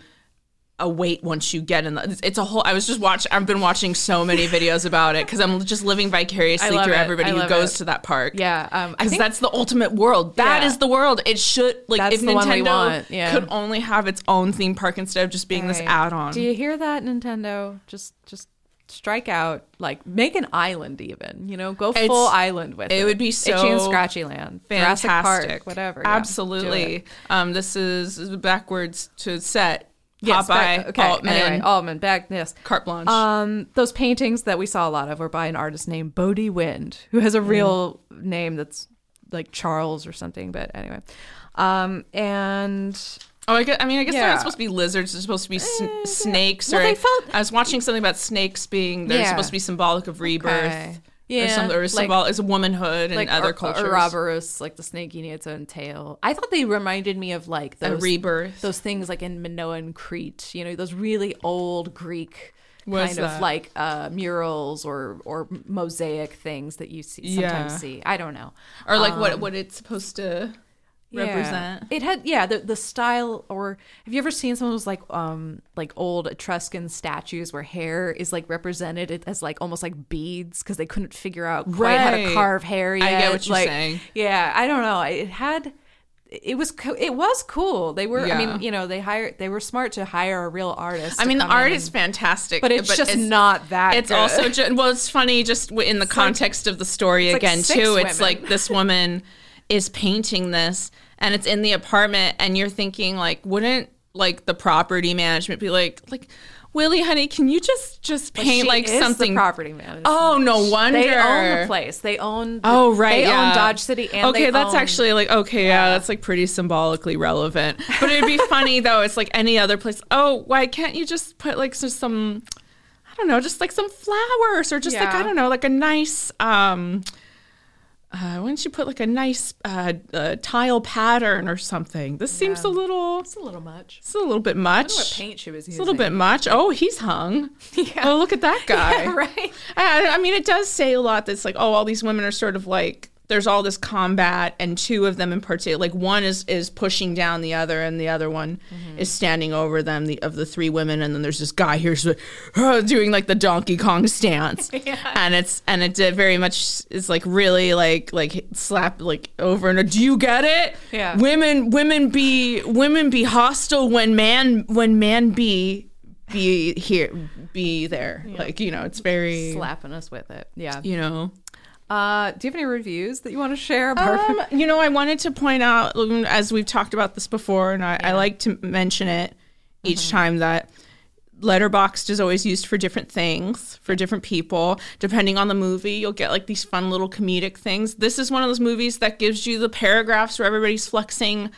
a wait once you get in the it's- it's a whole i was just watching i've been watching so many videos about it because i'm just living vicariously through it. everybody who goes it. to that park yeah, um, because think that's the ultimate world. That is Yeah. the world. It should like That's if the one we Nintendo want, yeah. could only have its own theme park instead of just being this add-on. Do you hear that, Nintendo? Just just strike out, like make an island even. You know, go It's- full island with it. it would be Itchy and so Scratchy Land, Jurassic Fantastic, Park, whatever. Absolutely. it. Um, this is backwards to set. Yes, Popeye, back- okay. Altman, Anyway, Altman, back this. carte blanche. Um, those paintings that we saw a lot of were by an artist named Bodhi Wind, who has a Mm. real name that's like Charles or something. But anyway, um, and oh, I, guess, I mean, I guess they're not supposed to be lizards. They're supposed to be sn- snakes. Well, or felt- I was watching something about snakes being they're Yeah. supposed to be symbolic of rebirth. Okay. Or, Yeah, some, or like- symbol is womanhood and like other Ur- cultures. Ouroboros, like the snake eating its own tail. I thought they reminded me of like a rebirth. those things like in Minoan Crete, you know, those really old Greek What is kind of like uh, murals or or mosaic things that you see sometimes Yeah. see. I don't know. or like Um, what what it's supposed to Yeah. represent. It had yeah, the the style or have you ever seen some of those like um like old Etruscan statues where hair is like represented as like almost like beads because they couldn't figure out quite how to carve hair yet. I get what you're like, saying. Yeah, I don't know. It had it was co- it was cool. They were I mean, you know, they hired they were smart to hire a real artist. I mean, the art in is fantastic, but it's just not that It's good. also ju- well, it's funny just in the context of the story again six too. It's like this woman is painting this, and it's in the apartment, and you're thinking like, wouldn't like the property management be like, like, Willie, honey, can you just just paint like something? property manager. Oh, no wonder They own the place. They own. The, Oh right, They yeah. own Dodge City, and okay, that's own- actually like okay, yeah. that's like pretty symbolically relevant. But it'd be funny though. It's like any other place. Oh, why can't you just put like some, some I don't know, just like some flowers or just like I don't know, like a nice um. Uh, why don't you put like a nice uh, uh, tile pattern or something? This seems a little, It's a little much. it's a little bit much. what paint she was using. It's a little bit much. Oh, he's hung. Yeah. Oh, look at that guy. Yeah, right. I, I mean, it does say a lot. That's like, oh, all these women are sort of like there's all this combat, and two of them in particular, like one is is pushing down the other, and the other one Mm-hmm. is standing over them. The of the three women, and then there's this guy here uh, doing like the Donkey Kong stance, and it's and it did very much is like really like like slap like over and do you get it? Yeah. women women be women be hostile when man when man be be here be there like you know it's very Slapping us with it. Yeah. you know Uh, do you have any reviews that you want to share? Um, you know i wanted to point out um, as we've talked about this before and i, I like to mention it each time that letterboxd is always used for different things for different people. Depending on the movie you'll get like these fun little comedic things. This is one of those movies that gives you the paragraphs where everybody's flexing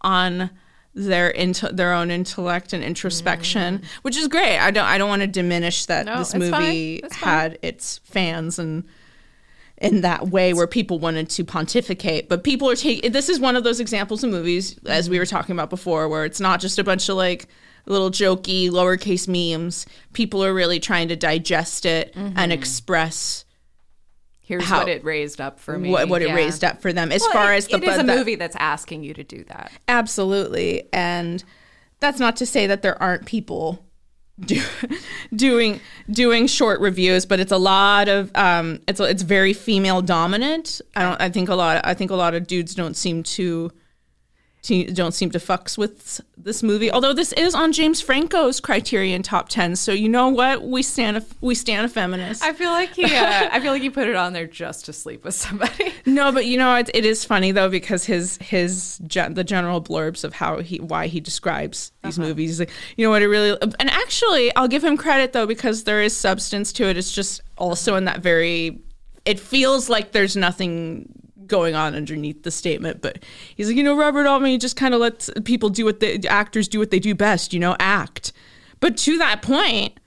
on their into their own intellect and introspection which is great. I don't i don't want to diminish that No, this fine. movie fine. had its fans and in that way where people wanted to pontificate. But people are taking this is one of those examples of movies as we were talking about before where it's not just a bunch of like little jokey lowercase memes. People are really trying to digest it and mm-hmm. express Here's how- what it raised up for me. what, what it raised up for them. As Well, far it- as the it is a that- movie that's asking you to do that. absolutely. And that's not to say that there aren't people do, doing doing short reviews but it's a lot of um it's it's very female dominant. I don't i think a lot i think a lot of dudes don't seem to, to don't seem to fucks with this movie although this is on james franco's criterion top 10 so you know what we stand a, we stand a feminist I feel like he. Uh, I feel like he put it on there just to sleep with somebody. No, but you know it, it is funny though because his his gen, the general blurbs of how he why he describes these movies. He's like, you know what it really and actually I'll give him credit though because there is substance to it. It's just also in that very it feels like there's nothing going on underneath the statement, but he's like, you know, Robert Altman just kind of lets people do what the actors do what they do best, you know, act. But to that point,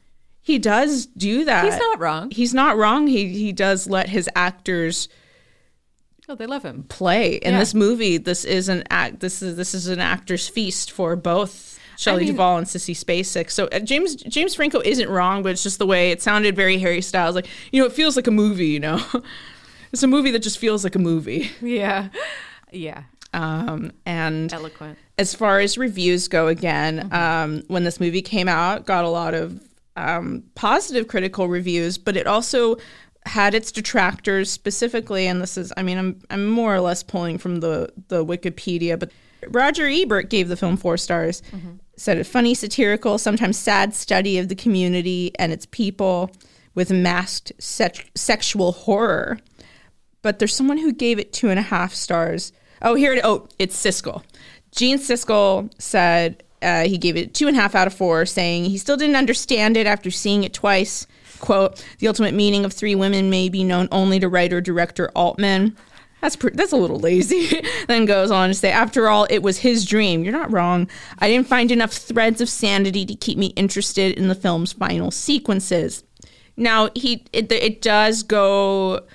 he does do that. He's not wrong. He's not wrong. He he does let his actors Oh, they love him. play in Yeah. this movie. This is an act. This is this is an actor's feast for both Shelley mean- Duvall and Sissy Spacek. So uh, James James Franco isn't wrong, but it's just the way it sounded very Harry Styles. Like you know, it feels like a movie. You know, it's a movie that just feels like a movie. Yeah. Yeah. Um, and Eloquent. as far as reviews go again Mm-hmm. um, when this movie came out got a lot of um, positive critical reviews but it also had its detractors specifically and this is i mean i'm, I'm more or less pulling from the, the wikipedia but roger ebert gave the film four stars said a funny satirical sometimes sad study of the community and its people with masked sex- sexual horror but there's someone who gave it two and a half stars. Oh, here it. Oh, it's Siskel. Gene Siskel said uh, he gave it two and a half out of four, saying he still didn't understand it after seeing it twice. "Quote: The ultimate meaning of three women may be known only to writer director Altman." That's pre- that's a little lazy. then goes on to say, after all, it was his dream. You're not wrong. I didn't find enough threads of sanity to keep me interested in the film's final sequences. Now he it, it does go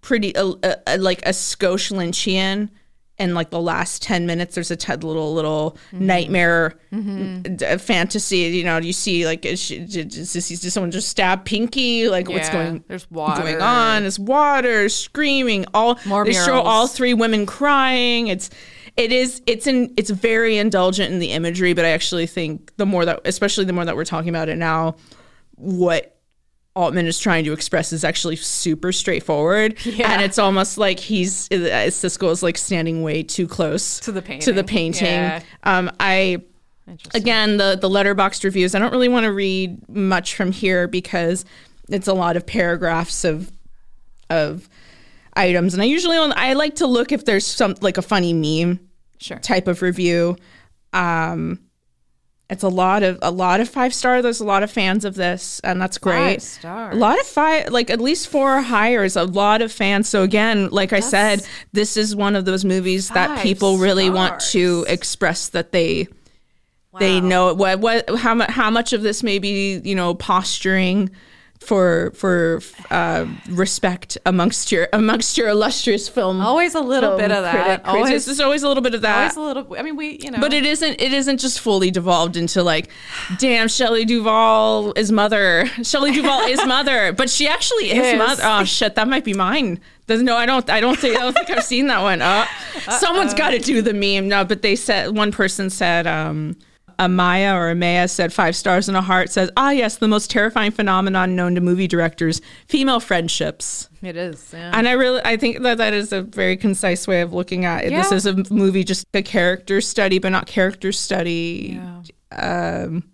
pretty uh, uh, like a Skosh Lynchian. And like the last ten minutes, there's a t- little little nightmare d- fantasy. You know, you see like is, she, did, this, did someone just stab Pinky? Like what's going there's water. going on? There's water, screaming. All More they show all three women crying. It's it is it's in it's very indulgent in the imagery, but I actually think the more that especially the more that we're talking about it now, what Altman is trying to express is actually super straightforward, Yeah. and it's almost like he's uh, Siskel is like standing way too close To the painting. To the painting. Yeah. Um, I again the the Letterboxd reviews. I don't really want to read much from here because it's a lot of paragraphs of of items, and I usually only, I like to look if there's some like a funny meme Sure. type of review. Um, it's a lot of a lot of five star. There's a lot of fans of this, and that's great. Five stars. A lot of five, like at least four or higher is a lot of fans. So again, like I said, this is one of those movies that people really want to express that they they know what what how much how much of this may be you know posturing for for uh, respect amongst your amongst your illustrious film. Always a little bit of that. Always, There's always a little bit of that. always a little. I mean, we, you know, But it isn't. It isn't just fully devolved into like, damn, Shelley Duvall is mother. Shelley Duvall is mother, but she actually is, Is. mother. Oh shit, that might be mine. There's, no, I don't. I don't think. I don't think I've seen that one. Uh, someone's got to do the meme. No, but they said one person said. um Amaya or Amaya said five stars and a heart says, ah, yes, the most terrifying phenomenon known to movie directors, female friendships. it is. Yeah. And I really, I think that that is a very concise way of looking at it. This is a movie, just a character study, but not character study. Yeah. Um,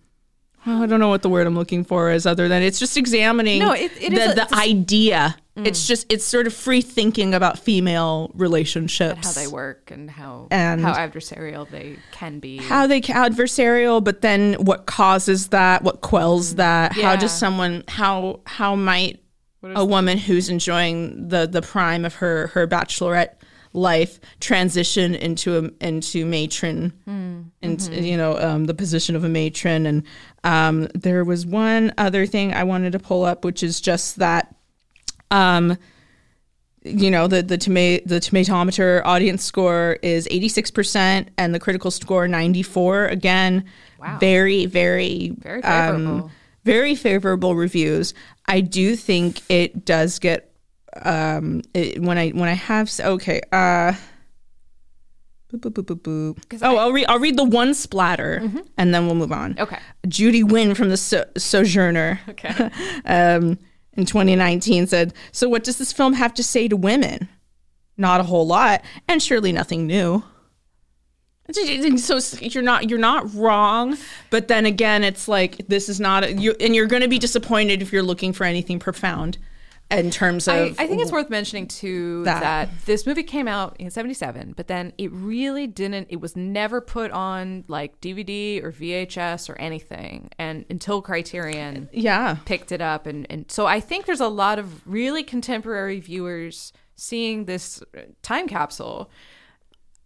Oh, I don't know what the word I'm looking for is, other than it's just examining No, it- it the, a- the idea. Mm. It's just it's sort of free thinking about female relationships, how they work and how And- how adversarial they can be. how they adversarial, but then what causes that, what quells mm. that, how does someone how how might a woman who's enjoying the the prime of her her bachelorette life transition into a into matron into you know um, the position of a matron. And um, there was one other thing I wanted to pull up which is just that um, you know the the toma- the tomatometer audience score is 86% and the critical score 94 again Wow. very very Very um, favorable. very favorable reviews. I do think it does get um it, when i when i have okay uh boop, boop, boop, boop, boop. oh I- Mm-hmm. Will read i'll read the one splatter and then we'll move on Okay. judy Wynn from the so- sojourner Okay. um, in 2019 said, So, what does this film have to say to women? Not a whole lot, and surely nothing new. So you're not you're not wrong, but then again, it's like this is not a, you, and you're going to be disappointed if you're looking for anything profound in terms of. I, I think it's worth mentioning too that. that. this movie came out in 77 but then it really didn't it was never put on like dvd or vhs or anything and until criterion yeah, picked it up and, and so i think there's a lot of really contemporary viewers seeing this time capsule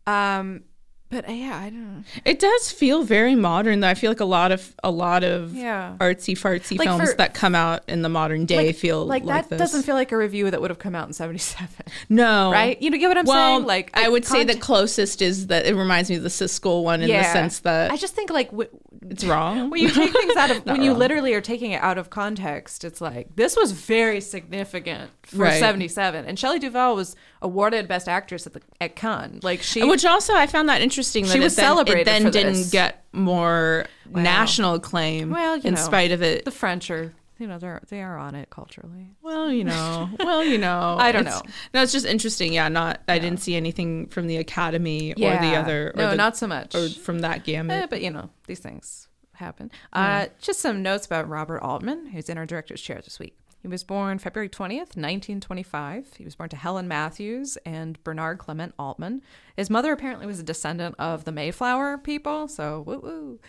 um But uh, yeah, I don't know. It does feel very modern though. I feel like a lot of a lot of Yeah. artsy fartsy Like films for- that come out in the modern day Like, feel like, like, that this. doesn't feel like a review that would have come out in 77. no Right? You know, get what I'm well, saying? Like I would say the closest is that it reminds me of the Siskel one in the sense that I just think like w- it's wrong. when you take things out of when you wrong. literally are taking it out of context, it's like this was very significant for Right. 77. And Shelley Duvall was awarded Best Actress at the at Cannes. Like she Which also I found that interesting that She it was then, celebrated it then didn't this. get more national acclaim Well, in know, spite of it. the French are you know they're they are on it culturally. well, you know. Well, you know. I don't know. No, it's just interesting. Yeah, not I didn't see anything from the Academy or the other or no, the, not so much. or from that gamut. Eh, but you know these things happen. Uh, just some notes about Robert Altman, who's in our director's chair this week. He was born February 20th, 1925. He was born to Helen Matthews and Bernard Clement Altman. His mother apparently was a descendant of the Mayflower people, so woo woo,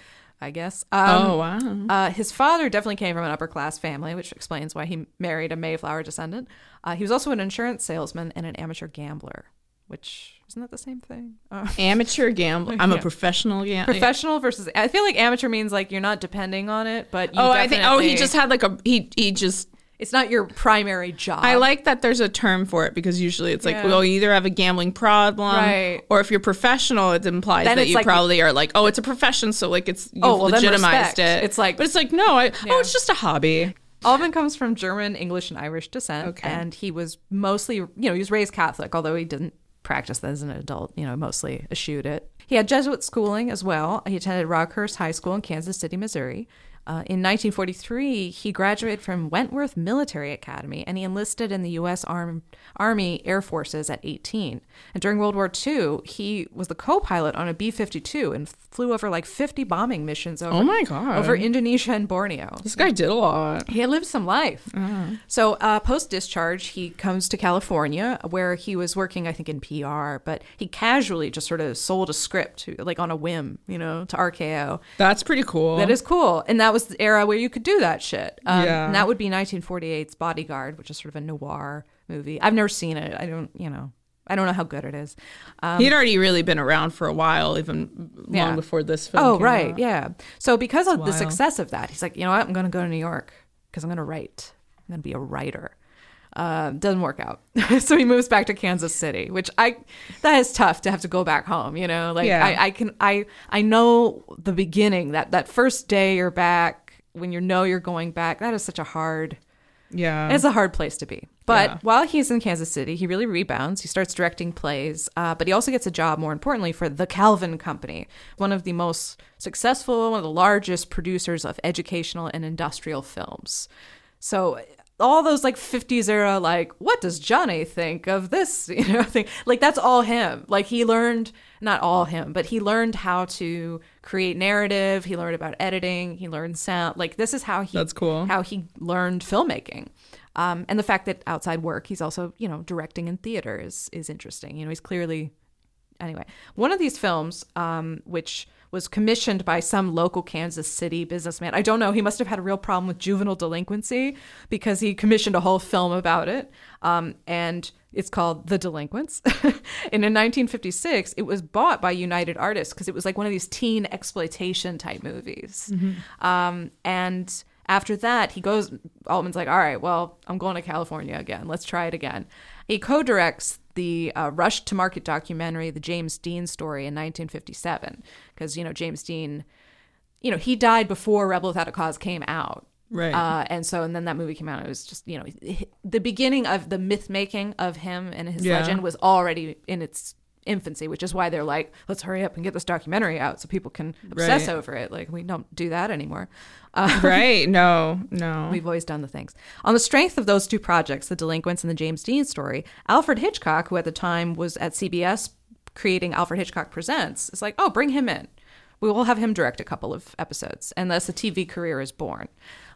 I guess. Um, oh wow. uh, his father definitely came from an upper class family, which explains why he married a Mayflower descendant. Uh, he was also an insurance salesman and an amateur gambler, which isn't that the same thing? Uh, Amateur gambler. I'm Yeah. a professional gambler. professional versus I feel like amateur means like you're not depending on it, but you Oh, I think. Oh, he just had like a he. He just. It's not your primary job. I like that there's a term for it because usually it's like, Yeah. well, you either have a gambling problem, Right. or if you're professional, it implies Then that you like- probably are like, oh, it's a profession, so like it's oh, you've Oh, well, then legitimized respect. it. It's like- but it's like no, I, oh, Yeah. oh, it's just a hobby. Alvin comes from German, English, and Irish descent, Okay. and he was mostly, you know, he was raised Catholic, although he didn't practice as an adult. You know, mostly eschewed it. He had Jesuit schooling as well. He attended Rockhurst High School in Kansas City, Missouri. Uh, in 1943, he graduated from Wentworth Military Academy and he enlisted in the U.S. Arm- Army Air Forces at 18. And during World War II, he was the co pilot on a B 52 and flew over like 50 bombing missions over, Oh my God. over Indonesia and Borneo. This guy did a lot. He lived some life. Uh-huh. So, uh, post discharge, he comes to California where he was working, I think, in PR, but he casually just sort of sold a script, like on a whim, you know, to RKO. That's pretty cool. That is cool. And that was the era where you could do that shit. Um, Yeah. And that would be 1948's Bodyguard, which is sort of a noir movie. I've never seen it. I don't, you know, I don't know how good it is. Um, He'd already really been around for a while, even Yeah. long before this film. Oh, right. out. Yeah. So because of the success of that, he's like, you know what? I'm going to go to New York because I'm going to write. I'm going to be a writer. Uh, doesn't work out. so he moves back to Kansas City, which I, that is tough to have to go back home. You know, like Yeah. I, I can, I, I know the beginning that, that first day you're back when you know you're going back, that is such a hard, Yeah. it's a hard place to be. But Yeah. while he's in Kansas City, he really rebounds. He starts directing plays, uh, but he also gets a job, more importantly, for the Calvin Company, one of the most successful, one of the largest producers of educational and industrial films. So all those like 50s era, like, what does Johnny think of this? You know, thing like that's all him. Like he learned, not all him, but he learned how to create narrative. He learned about editing. He learned sound. Like this is how he That's cool. how he learned filmmaking. Um, and the fact that outside work, he's also, you know, directing in theater is, is interesting. You know, he's clearly, anyway, one of these films, um, which was commissioned by some local Kansas City businessman. I don't know. He must have had a real problem with juvenile delinquency because he commissioned a whole film about it. Um, and it's called The Delinquents. and in 1956, it was bought by United Artists because it was like one of these teen exploitation type movies. Um, and after that, he goes, Altman's like, all right, well, I'm going to California again. Let's try it again. He co directs the uh, Rush to Market documentary, The James Dean Story, in 1957. Because, you know, James Dean, you know, he died before Rebel Without a Cause came out. Right. Uh, and so, and then that movie came out. It was just, you know, the beginning of the myth making of him and his Yeah. legend was already in its infancy, which is why they're like, let's hurry up and get this documentary out so people can obsess Right. over it. Like, we don't do that anymore. Uh, right. No, no. We've always done the things. On the strength of those two projects, The Delinquents and the James Dean story, Alfred Hitchcock, who at the time was at CBS creating Alfred Hitchcock Presents, is like, oh, bring him in. We will have him direct a couple of episodes, and thus a TV career is born.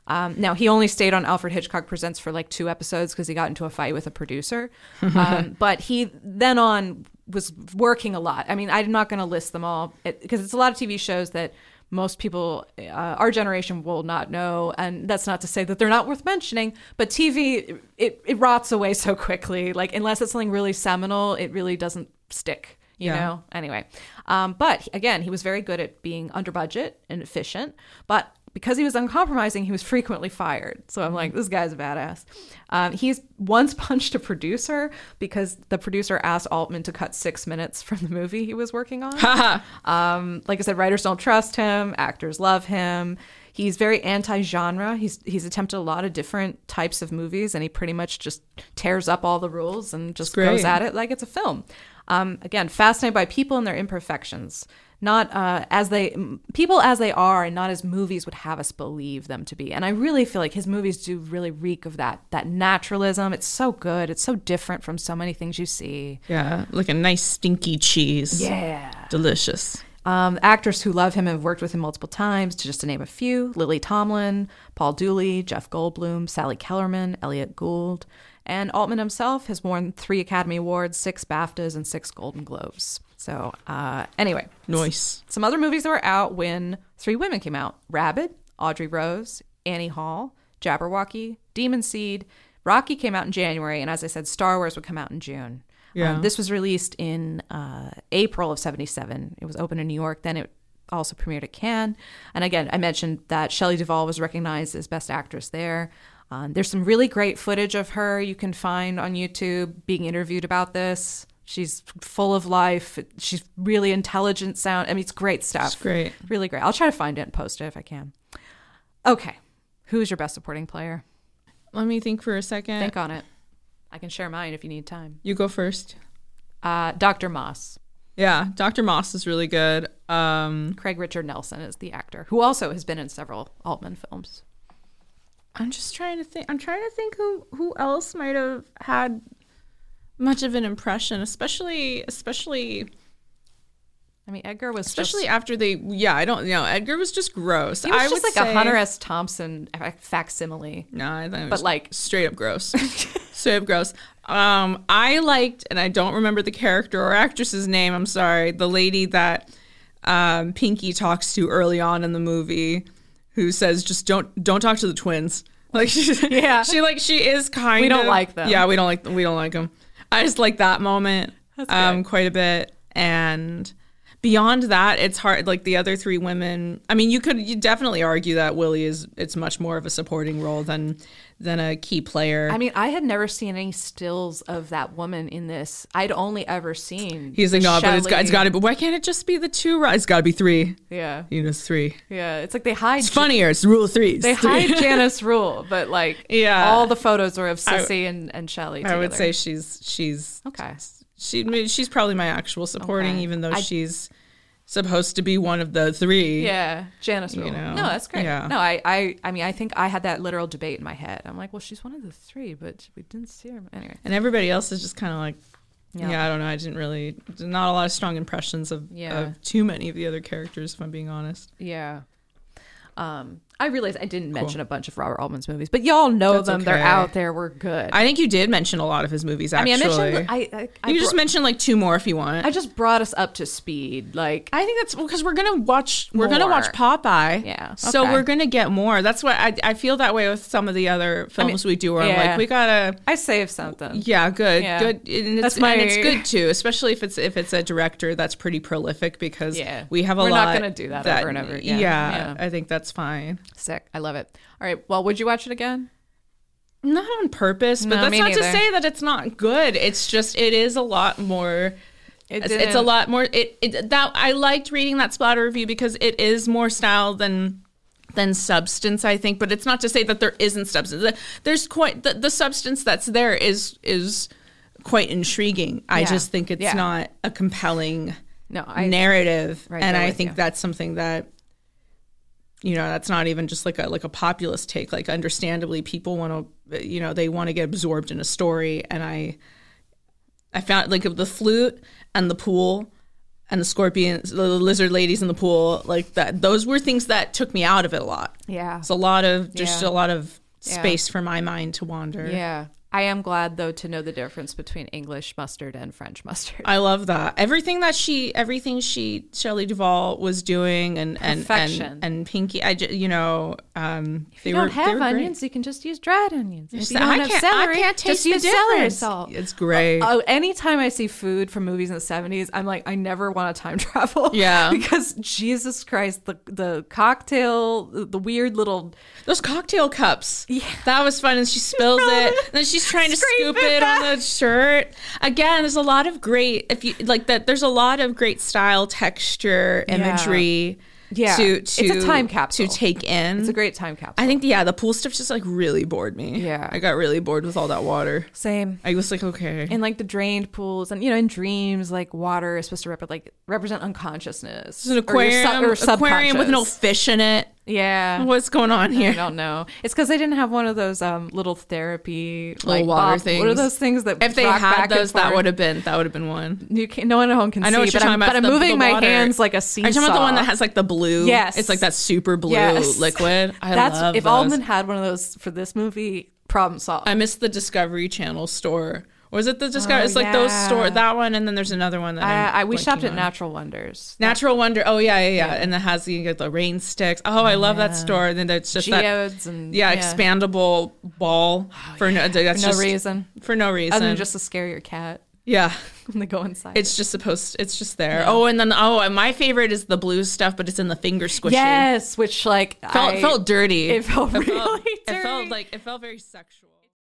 Um, now, he only stayed on Alfred Hitchcock Presents for like two episodes because he got into a fight with a producer. Um, but he then on was working a lot. I mean, I'm not going to list them all because it's a lot of TV shows that most people, uh, our generation, will not know. And that's not to say that they're not worth mentioning, but TV, it, it rots away so quickly. Like, unless it's something really seminal, it really doesn't stick. You You Yeah. know. Anyway, um, but again, he was very good at being under budget and efficient. But because he was uncompromising, he was frequently fired. So I'm like, this guy's a badass. Um, he's once punched a producer because the producer asked Altman to cut six minutes from the movie he was working on. Um, like I said, writers don't trust him, actors love him. He's very anti-genre. He's he's attempted a lot of different types of movies, and he pretty much just tears up all the rules and just goes at it like it's a film. Um, again, fascinated by people and their imperfections, not uh, as they people as they are, and not as movies would have us believe them to be. And I really feel like his movies do really reek of that that naturalism. It's so good. It's so different from so many things you see. Yeah, like a nice stinky cheese. Yeah. Delicious. Um, actors who love him have worked with him multiple times, to just to name a few Lily Tomlin, Paul Dooley, Jeff Goldblum, Sally Kellerman, Elliott Gould. And Altman himself has won three Academy Awards, six BAFTAs, and six Golden Globes. So, uh, anyway, Nice. some other movies that were out when three women came out Rabid, Audrey Rose, Annie Hall, Jabberwocky, Demon Seed. Rocky came out in January, and as I said, Star Wars would come out in June. Yeah. Um, this was released in uh, April of 77. It was open in New York. Then it also premiered at Cannes. And again, I mentioned that Shelley Duvall was recognized as Best Actress there. Um, there's some really great footage of her you can find on YouTube being interviewed about this. She's full of life. She's really intelligent sound. I mean, it's great stuff. It's great. Really great. I'll try to find it and post it if I can. Okay. Who's your best supporting player? Let me think for a second. Think on it. I can share mine if you need time. you go first. Uh, Dr. Moss. Yeah, Dr. Moss is really good. Um, Craig Richard Nelson is the actor, who also has been in several Altman films. I'm just trying to think. I'm trying to think who who else might have had much of an impression, especially especially I mean, Edgar was especially just, afup they. Yeah, I don't know. Edgar was just gross. he was I just like say, a Hunter S. Thompson facsimile. No, I think But, like- straight up gross. straight up gross. Um, I liked, and I don't remember the character or actress's name. I'm sorry. The lady that um, Pinky talks to early on in the movie, who says, "Just don't don't talk to the twins." Like she, Yeah. she like she is kind. We don't of- like them. Yeah, we don't like we don't like them. I just like that moment um quite a bit, and beyond that, it's hard. Like the other three women, I mean, you could you definitely argue that Willie is it's much more of a supporting role than than a key player. I mean, I had never seen any stills of that woman in this. I'd only ever seen. He's like, no, but it's got, it's Shelley- got to. But why can't it just be the two? It's got to be three. Yeah, You know, it's three. yeah. It's like they hide. It's funnier. It's rule of threes. They Three. hide Janice Rule, but like, Yeah. all the photos are of I- Sissy and and Shelley. I would say she's she's okay. she she's probably my actual supporting, Okay. even though I- she's supposed to be one of the three. Yeah, Janice Rule. know, no, that's great. yeah. No, I, I, I mean, I think I had that literal debate in my head. I'm like, well, she's one of the three, but we didn't see her anyway. And everybody else is just kind of like, Yeah. yeah. I don't know. I didn't really, not a lot of strong impressions of, Yeah. of too many of the other characters, if I'm being honest. Yeah. Um, I realized I didn't mention a bunch of Robert Altman's movies, but y'all know That's them. They're out there. We're good. I, I think you did mention a lot of his movies, actually. mean, I mentioned. I, I, I, you just mentioned like two more if you want. I just brought us up to speed. Like, I think that's because we're gonna watch. We're gonna watch Popeye. Yeah, So we're gonna get more. That's what I, I feel that way with some of the other films we do. Where I'm like, we gotta. I save something. Yeah, good, Yeah. good. And it's, That's my- and it's good too, especially if it's if it's a director that's pretty prolific because Yeah. we have a lot. We're not gonna do that over and over again. Yeah, Yeah. I think that's fine. Sick. I love it. All right. Well, would you watch it again? Not on purpose, but No, that's me not to neither. say that it's not good. It's just it is a lot more. It It's, it's a didn't- lot more. It, it that I liked reading that splatter review because it is more style than than substance. I think, but it's not to say that there isn't substance. The- There's quite the, the substance that's there is is quite intriguing. I Yeah. just think it's Yeah. not a compelling No, I. narrative, Right and there I with think you. that's something that you know that's not even just like a like a populist take. Like, understandably, people want to you know they want to get absorbed in a story, and I I found like the flute and the pool and the scorpions, the lizard ladies in the pool, like that. Those were things that took me out of it a lot. Yeah. It's a lot of just Yeah. a lot of Yeah. space for my mind to wander. Yeah. I am glad though to know the difference between English mustard and French mustard. I love that. Everything that she, everything she, Shelley Duvall was doing, and and and, and Pinky. I, ju- you know, um, if they you were don't they have were great. onions, you can just use dried onions. If you I don't have can't- I celery, can't just taste the use celery salt. It's great. Oh, anytime I see food from movies in the seventies, I'm like, I never want to time travel. Yeah. because Jesus Christ, the the cocktail, the the weird little Those cocktail cups. Yeah. That was fun. And she spills it. And then she's trying to scoop it it, on the shirt. Again, there's a lot of great if you like that there's a lot of great style, texture, imagery Yeah. to It's a time capsule. to take in. It's a great time capsule. I think yeah, the pool stuff just like really bored me. Yeah. I got really bored with all that water. Same. I was like, okay. And like the drained pools, and you know, in dreams, like water is supposed to rep- like represent unconsciousness. It's an or aquarium, sub- or aquarium with no fish in it. Yeah. What's going on here? I don't know. It's because they didn't have one of those um, little therapy Little like water bob- things. What are those things that If they had those, that would have been that would have been one. You can no one at home can I know see, what you're but talking I'm, about. but I'm moving the my hands like a seesaw. Are you talking about the one that has like the blue? Yes. It's like that super blue Yes. liquid. I That's love if those. Alden had one of those for this movie. Problem solved. I miss the Discovery Channel store. Or is it the Discovery? Oh, it's like those yeah. store that one, and then there's another one that I, I we shopped at on. Natural Wonders. Natural Wonder. Oh yeah, yeah, yeah. And it has the, the rain sticks. Oh, I love that store. And then it's just that Geodes and yeah, expandable ball oh, for no that's Oh, for no just reason for no reason. other than just to scare your cat yeah. when they go inside. It's just supposed. It's just there. Oh, and then oh, and my favorite is the blue stuff, but it's in the finger squishy. yes, which like felt I, felt dirty. It felt It really felt, dirty. It felt like it felt very sexual.